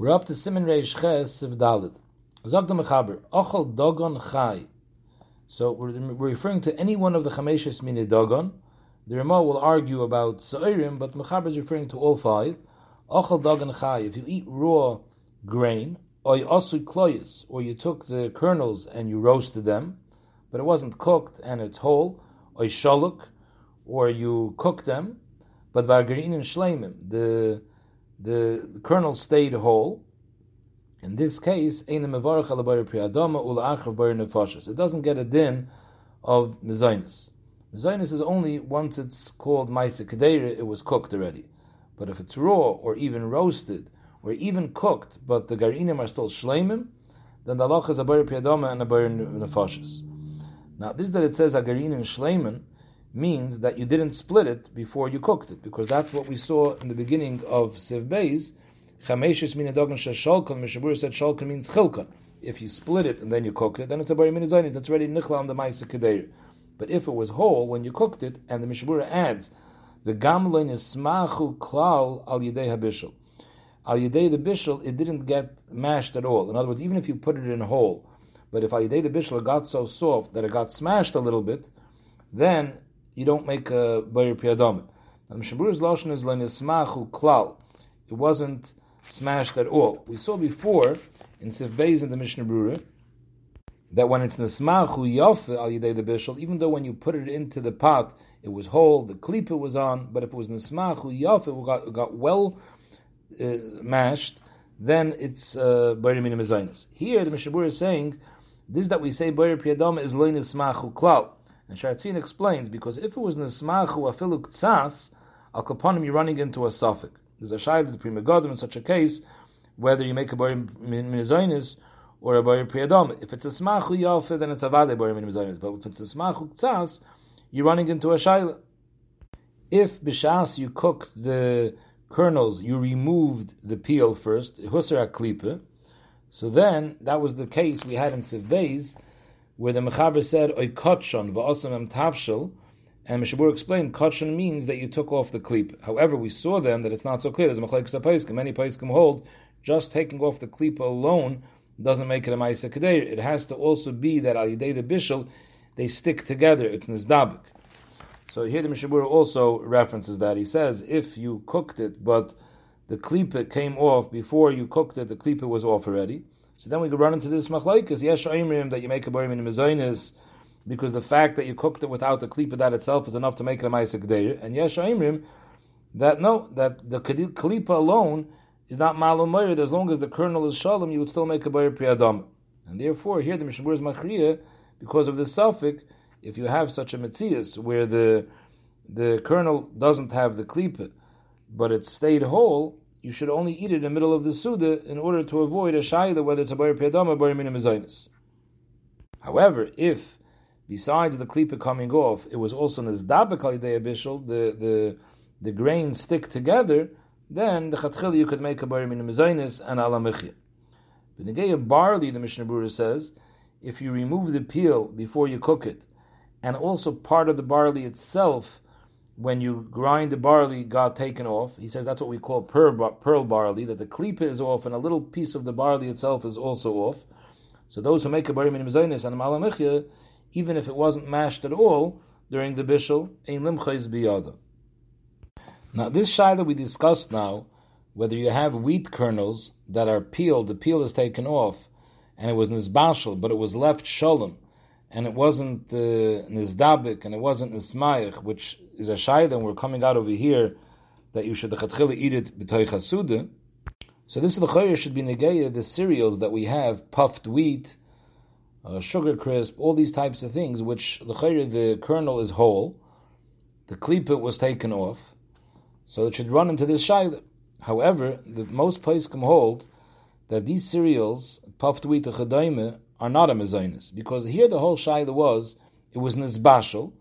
We're up to Siman Reish Ches of Dalit. Zog the Mechaber, Ochel Dogon Chai. So we're, referring to any one of the Chameshes Mini Dogon. The Ramah will argue about Sa'irim, but Mechaber is referring to all five. Ochel Dogon Chai. If you eat raw grain, or you kloyes, or you took the kernels and you roasted them, but it wasn't cooked and it's whole, or shaluk, or you cooked them, but vargarin and shleimim, the the, the kernel stayed whole. In this case, it doesn't get a din of mezainis. Mezainis is only once it's called maisa kedera, it was cooked already. But if it's raw or even roasted or even cooked, but the garinim are still shleimim, then the Allah is a bayir piyadama and a bayir nefashis. Now, this that it says a garinim shleimin means that you didn't split it before you cooked it, because that's what we saw in the beginning of Siv Beis. Chameshes min adogan shesholkan. Mishabur said sholkan means chilkan. If you split it and then you cooked it, then it's a bari minizainis. That's already nichla on the ma'isa kedeir. But if it was whole when you cooked it, and the Mishabura adds the gamlein is smachu klal al yedei habishul. Al yedei the bishul, it didn't get mashed at all. In other words, even if you put it in whole, but if al yedei the bishul got so soft that it got smashed a little bit, then you don't make a bayir piyadom. The Mishabura's lashon is lenismachu klal. It wasn't smashed at all. We saw before in Sif Beis in the Mishnah that when it's nismachu yafe al yidei the bishul, even though when you put it into the pot it was whole, the klipa was on, but if it was nismachu yafe, it got, it got well uh, mashed, then it's uh, bayir uh, Here the Mishnah is saying this that we say bayir piyadom is lo nismachu klal. And Sharatzin explains because if it was nismachu afilu ktsas, al kaponim you're running into a suffix. There's a shayla the prima in such a case whether you make a boy minizoinis or a boy priyadom. If it's a smachu yafe, then it's a vade boy minizoinis. But if it's a smachu ktsas, you're running into a shayla. If b'shas you cook the kernels, you removed the peel first, husar klipa. So then that was the case we had in Siv Beis, where the Mechaber said, Oy kotshon tavshel, and Mishabur explained, kotshon means that you took off the klip. However, we saw then that it's not so clear. There's a machlekes paiskim. Many paiskim hold just taking off the klip alone doesn't make it a ma'isa kadeir. It has to also be that al yidei the bishul, they stick together. It's nizdabik. So here the Mishabur also references that. He says, if you cooked it, but the klipa came off before you cooked it, the klipa was off already. So then we could run into this machlaikas. Yesh imrim that you make a barim in mezainis because the fact that you cooked it without the klipa that itself is enough to make it a ma'aseh. And yesh imrim that no, that the klipa alone is not malum. As long as the kernel is shalom, you would still make a bayir priyadam. And therefore, here the Mishnah is machriya because of the suffix. If you have such a mitzias where the the kernel doesn't have the klipa, but it stayed whole, you should only eat it in the middle of the Suda in order to avoid a shayla, whether it's a Bayer Piyadam or Bayer Minimizainis. However, if besides the klipa coming off, it was also Nizdabak al Bishul, the, the, the grains stick together, then the Chatchil you could make a Bayer Minimizainis and Ala Mechia. Of barley, the Mishnah Brura says, if you remove the peel before you cook it, and also part of the barley itself when you grind the barley got taken off. He says that's what we call pearl, pearl barley, that the klipa is off and a little piece of the barley itself is also off. So those who make a bari minim zaynis and malamichya, even if it wasn't mashed at all during the bishul, ein limchais biyada. Now this that we discussed now, whether you have wheat kernels that are peeled, the peel is taken off, and it was nizbashal, but it was left shalom, and it wasn't uh, nizdabik, and it wasn't nismayich, which is a shayda, and we're coming out over here that you should eat it b'toy. So this is should be negeya the cereals that we have, puffed wheat, uh, sugar crisp, all these types of things, which the the kernel is whole, the klipa was taken off, so it should run into this shayla. However, the most place can hold that these cereals, puffed wheat chadaima, are not a mezainis because here the whole shayla was it was nizbashal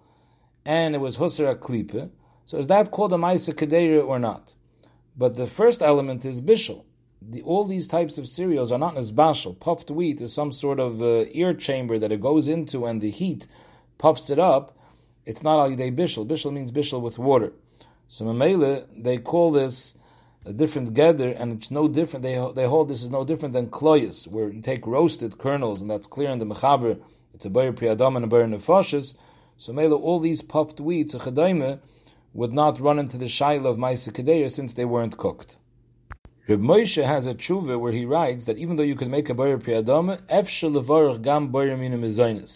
and it was husra klipa. So is that called a ma'isa kedera or not? But the first element is bishul. The, all these types of cereals are not nizbashal. Puffed wheat is some sort of uh, ear chamber that it goes into and the heat puffs it up. It's not al bishul. Bishul means bishul with water. So mamela they call this a different gather, and it's no different. They they hold this is no different than kloyas, where you take roasted kernels, and that's clear in the mechaber. It's a bayer priyadam and a bayer nefashis. So mele all these puffed wheats, a chadaima, would not run into the shaila of ma'isa since they weren't cooked. Reb Moshe has a tshuva where he writes that even though you could make a bayer priyadam, efshel levarach gam bayer mina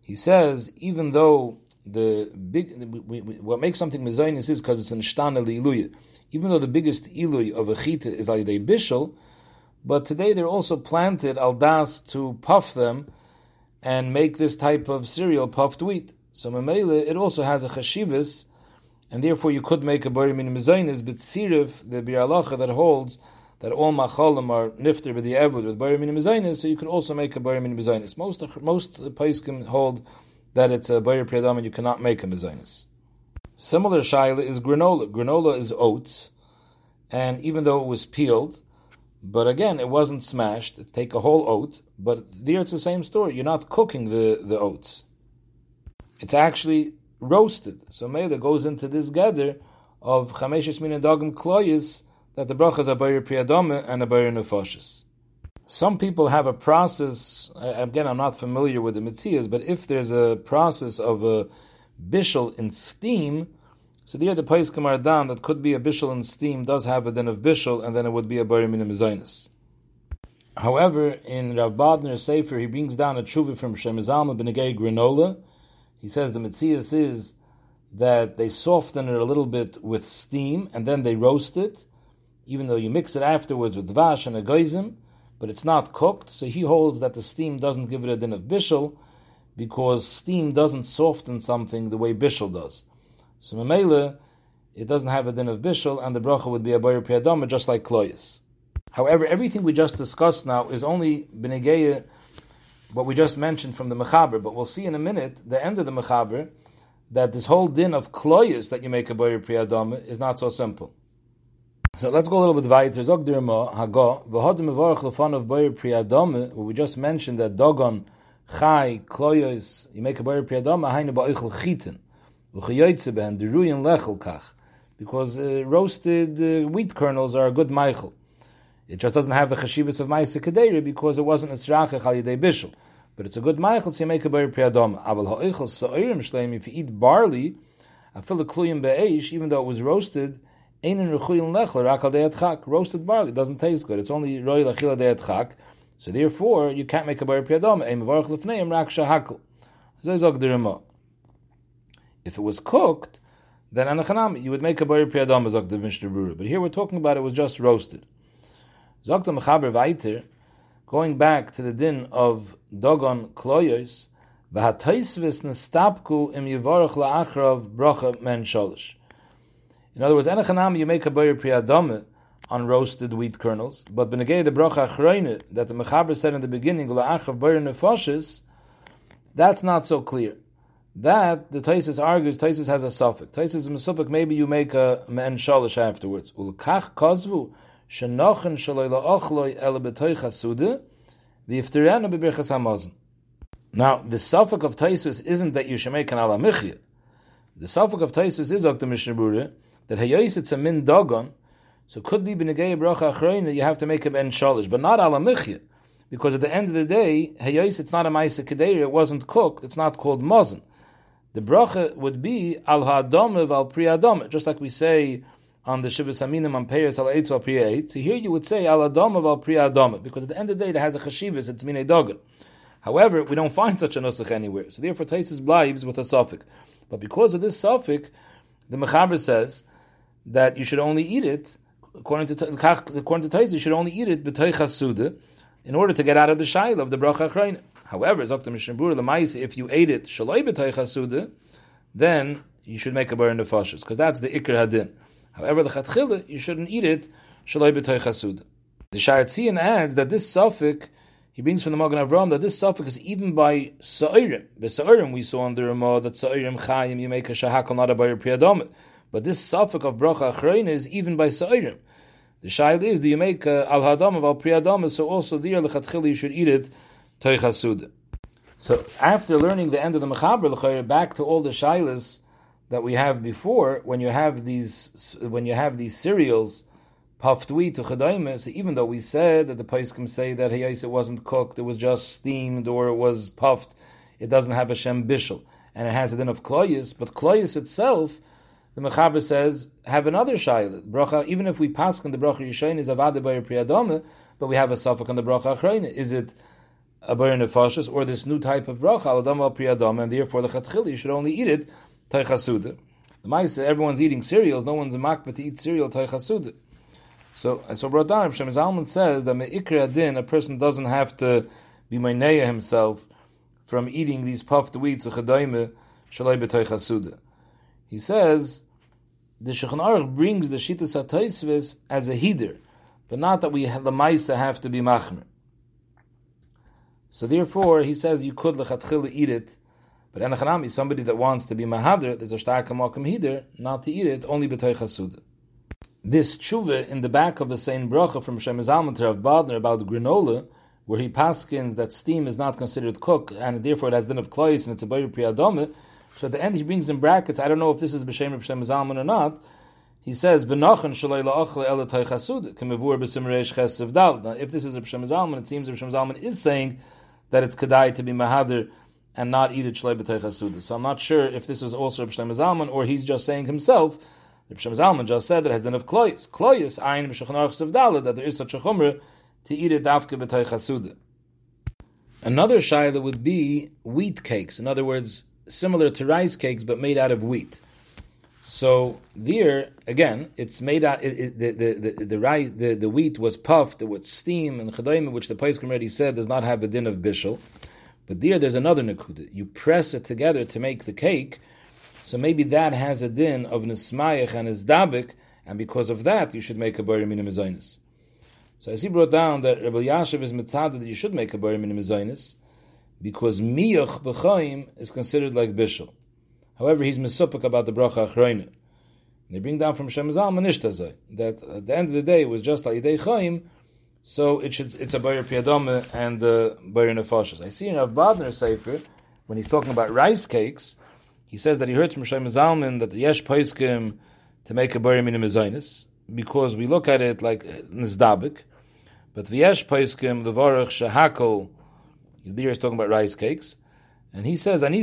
He says even though the big we, we, what makes something mezainis is because it's an shtana liluya even though the biggest iluy of a chita is like a bishul, but today they're also planted aldas to puff them and make this type of cereal puffed wheat. So memele, it also has a chashivas, and therefore you could make a bari min mezainis, but sirif, the bialacha that holds that all machalim are nifter with the evud with bari min mezainis, so you could also make a bari min mezainis. Most most paiskim hold that it's a bari priyadam and you cannot make a mezainis. Similar shaila is granola. Granola is oats, and even though it was peeled, but again, it wasn't smashed. Take a whole oat, but there it's the same story. You're not cooking the, the oats. It's actually roasted. So Mela goes into this gather of Chameshes Min Dogim Kloyis that the brachas are Bayer Priyadome and a Nefashis. Some people have a process, again, I'm not familiar with the Mitzias, but if there's a process of a bishul in steam, so there the Paiskim down that could be a bishul in steam does have a din of bishul, and then it would be a bari minim However, in Rav Badner Sefer, he brings down a tshuva from Shemizalma Benegay Granola. He says the Mitzias is that they soften it a little bit with steam, and then they roast it, even though you mix it afterwards with vash and a geizim, but it's not cooked, so he holds that the steam doesn't give it a din of bishul, because steam doesn't soften something the way bishul does. So memela, it doesn't have a din of bishul, and the bracha would be a boyer piyadama, just like kloyas. However, everything we just discussed now is only benegeya, what we just mentioned from the mechaber. But we'll see in a minute the end of the mechaber that this whole din of kloyas that you make a boyer priyadama is not so simple. So let's go a little bit weiter. Zog dirma hago v'hodim mevorach lefan of boyer priyadama. We just mentioned that dogon chai, kloyos, you make a bar priyadama, hainu ba'oichel chiten, v'chayoytze behen, deruyin lechel kach, because uh, roasted uh, wheat kernels are a good meichel. It just doesn't have the chashivas of ma'ase kaderi because it wasn't a srachach al yedei bishul. But it's a good meichel, so you make a bar priyadama. Aval ha'oichel sa'irim shleim, if you eat barley, afil kluyim be'eish, even though it was roasted, Einen rechuyin lechel, rak al roasted barley, doesn't taste good. It's only roy deyat chak, so therefore, you can't make a bar priyadam. If it was cooked, then anachanam you would make a bar priyadam zog the Mishnah But here we're talking about it was just roasted. Zog the mechaber weiter, going back to the din of dogon kloyos, v'hataisvis nestapku im yivarach la'achrav bracha men sholish. In other words, anachanam you make a bar priyadam on roasted wheat kernels. But benegay the bracha achreine that the mechaber said in the beginning la'achav bar nefashis, that's not so clear. That the Taisus argues, Taisus has a suffix. Taisus mesupik, maybe you make a men shalish afterwards. Ulkach kozvu shenochen shaloi la'ochloi ele betoich hasude bebirchas hamazon. Now, the suffix of Taisus isn't that you should make an ala The suffix of Taisus is ok the Mishnah that hayos it's a min dogon so could be b'negei bracha achreina, you have to make a ben shalish, but not ala michya. Because at the end of the day, hayos, it's not a ma'isa kedeir, it wasn't cooked, it's not called mazon. The bracha would be al ha'adome al pri adome, just like we say on the Shivas Aminim on Peiris al Eitz al Pri So here you would say al adome al pri adome, because at the end of the day, it has a chashivas, it's mine dogan. However, we don't find such a nusach anywhere. So therefore, Taisis blives with a suffix. But because of this suffix, the Mechaber says that you should only eat it according to according to Tais, you should only eat it b'toich in order to get out of the shaila of the bracha achrayna. However, Zokta Mishnebur Lemais, if you ate it shaloi b'toich then you should make a in the fashis because that's the ikr hadin. However, the chatchila you shouldn't eat it shaloi b'toich The Sharatzian adds that this suffix he brings from the Magen Avram that this suffix is even by Sa'irim. By Sa'irim we saw under Ramah that Sa'irim Chayim you make a shahakal not a bar priyadom. But this suffix of bracha achrein is even by sa'irim. The shail is, do you make uh, al hadam of al priyadam? So also there lechatchila you should eat it toichasud. So after learning the end of the mechaber back to all the shilas that we have before, when you have these when you have these cereals puffed wheat to chadaima. So even though we said that the Paiskim say that Hayais it wasn't cooked, it was just steamed or it was puffed, it doesn't have a Shem Bishel, and it has a din of Kloyus, but Kloyus itself, the Mechaber says, have another shayla. Bracha, even if we pass on the bracha Yishayin is avade by priyadome, but we have a suffix on the bracha achrayna. Is it a bayr nefashis or this new type of bracha aladam al priyadome, and therefore the chatchil you should only eat it taychasuda. The Maisa, everyone's eating cereals, no one's a makbet to eat cereal taychasuda. So, so brought down, Shem Zalman says that me'ikra din, a person doesn't have to be meineya himself from eating these puffed wheats, chadaime, shalai b'toy He says, the Shulchan Aruch brings the Shita Sataisvis as a header, but not that we have, the Maisa have to be machmer. So therefore, he says you could lechatchila eat it, but enachanami, somebody that wants to be mahader, there's a stark makom header, not to eat it, only b'toy chasuda this tshuva in the back of the same bracha from Shem Zalman of Badner about granola, where he paskins that steam is not considered cook, and therefore it has din of klois, and it's a bayr priyadome. So at the end he brings in brackets, I don't know if this is b'shem of Shem Zalman or not, he says, "V'nachan shalei la'achle ele toichasud kemevur b'simreish chesev dal." Now, if this is Rav Zalman, it seems Rav Zalman is saying that it's kedai to be mahader and not eat it shalei b'toichasud. So I'm not sure if this was also Rav Zalman or he's just saying himself the Shem Zalman just said that has then of kloyis. Kloyis, ayin b'shachanarch sevdala, that there is such a chumrah to eat it dafke b'toy chasuda. Another shayla would be wheat cakes. In other words, similar to rice cakes, but made out of wheat. So there, again, it's made out. It, it, the, the, the, the, rice, the, the wheat was puffed with steam and chadayim, which the Paiskim already said does not have a din of bishul. But there, there's another nakuda. You press it together to make the cake, so maybe that has a din of nismayach and isdabik, and because of that, you should make a bari minim So as he brought down that Rabbi Yashiv is mitzad that you should make a bari minim because miyach b'chaim is considered like bishul. However, he's misupik about the bracha achroina. They bring down from Shem Zal Manishtazai that at the end of the day it was just like Yidei Chaim, so it should it's a Bayer Piadome and uh, Bayer Nefashas. I see in Rav Badner Sefer when he's talking about rice cakes he says that he heard from Shem Zalman that the Yesh Paiskim to make a Bari Minim because we look at it like Nizdabik, but the Yesh Paiskim, the Varach Shahakol, here is talking about rice cakes, and he says, Ani.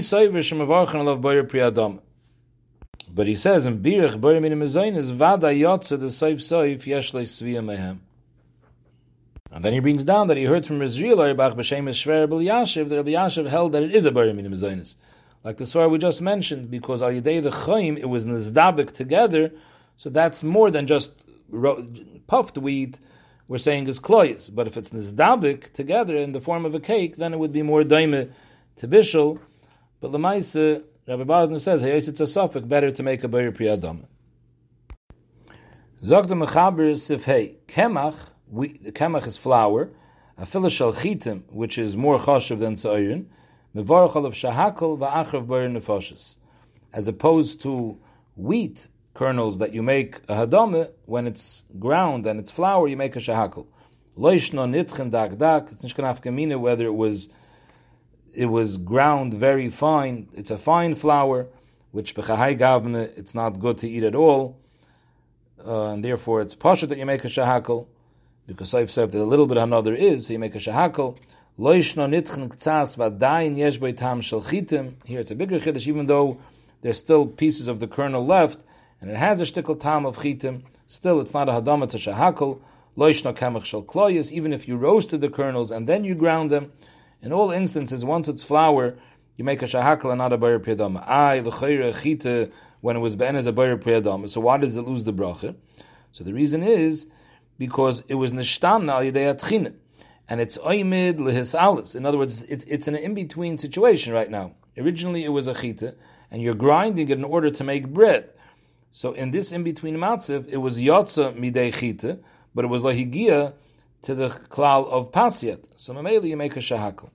But he says in Birach Bari Minim Zainis, Vada Yotze the Saif Saif Yesh Le Svia Mehem. And then he brings down that he heard from Israel, Bach B'Shem Shver B'L Yashiv, that Rabbi Yashiv held that it is a Minim Zainis like the story we just mentioned, because al yedei the chaim it was nizdabik together, so that's more than just puffed wheat. We're saying is kloyes, but if it's nizdabik together in the form of a cake, then it would be more daime to bishul. But lemaisa, Rabbi Badner says, hey, it's a suffix better to make a bayir priyadam. Zog the mechaber sifhei kemach. The kemach is flour. A filashal chitim, which is more chashav than sa'irin mevarachal of shahakol va'achrav bar nefoshes, as opposed to wheat kernels that you make a hadame when it's ground and it's flour, you make a shahakol. Loishno nitchen dak dak. It's nishkan whether it was it was ground very fine. It's a fine flour, which b'chahai gavne it's not good to eat at all, uh, and therefore it's pasha that you make a shahakol. Because I've said that a little bit another is, so you make a shahakol. Loishno nitchen ktsas vadayin yesh tam shel. Here it's a bigger chiddush, even though there's still pieces of the kernel left, and it has a shtickle tam of chitim. Still, it's not a hadam, it's a shahakol. Loishno kamach shel kloyes. Even if you roasted the kernels and then you ground them, in all instances, once it's flour, you make a shahakal and not a bayir priyadama. Ay l'chayre chita when it was ben as a bayir priyadama. So why does it lose the bracha? So the reason is because it was nishtan al yidei atchina and it's oimid lehis alis. In other words, it's, it's an in-between situation right now. Originally it was a chita, and you're grinding it in order to make bread. So in this in-between matziv, it was yotza midei chita, but it was lahigia to the klal of pasyat. So mameli you make a shahakal.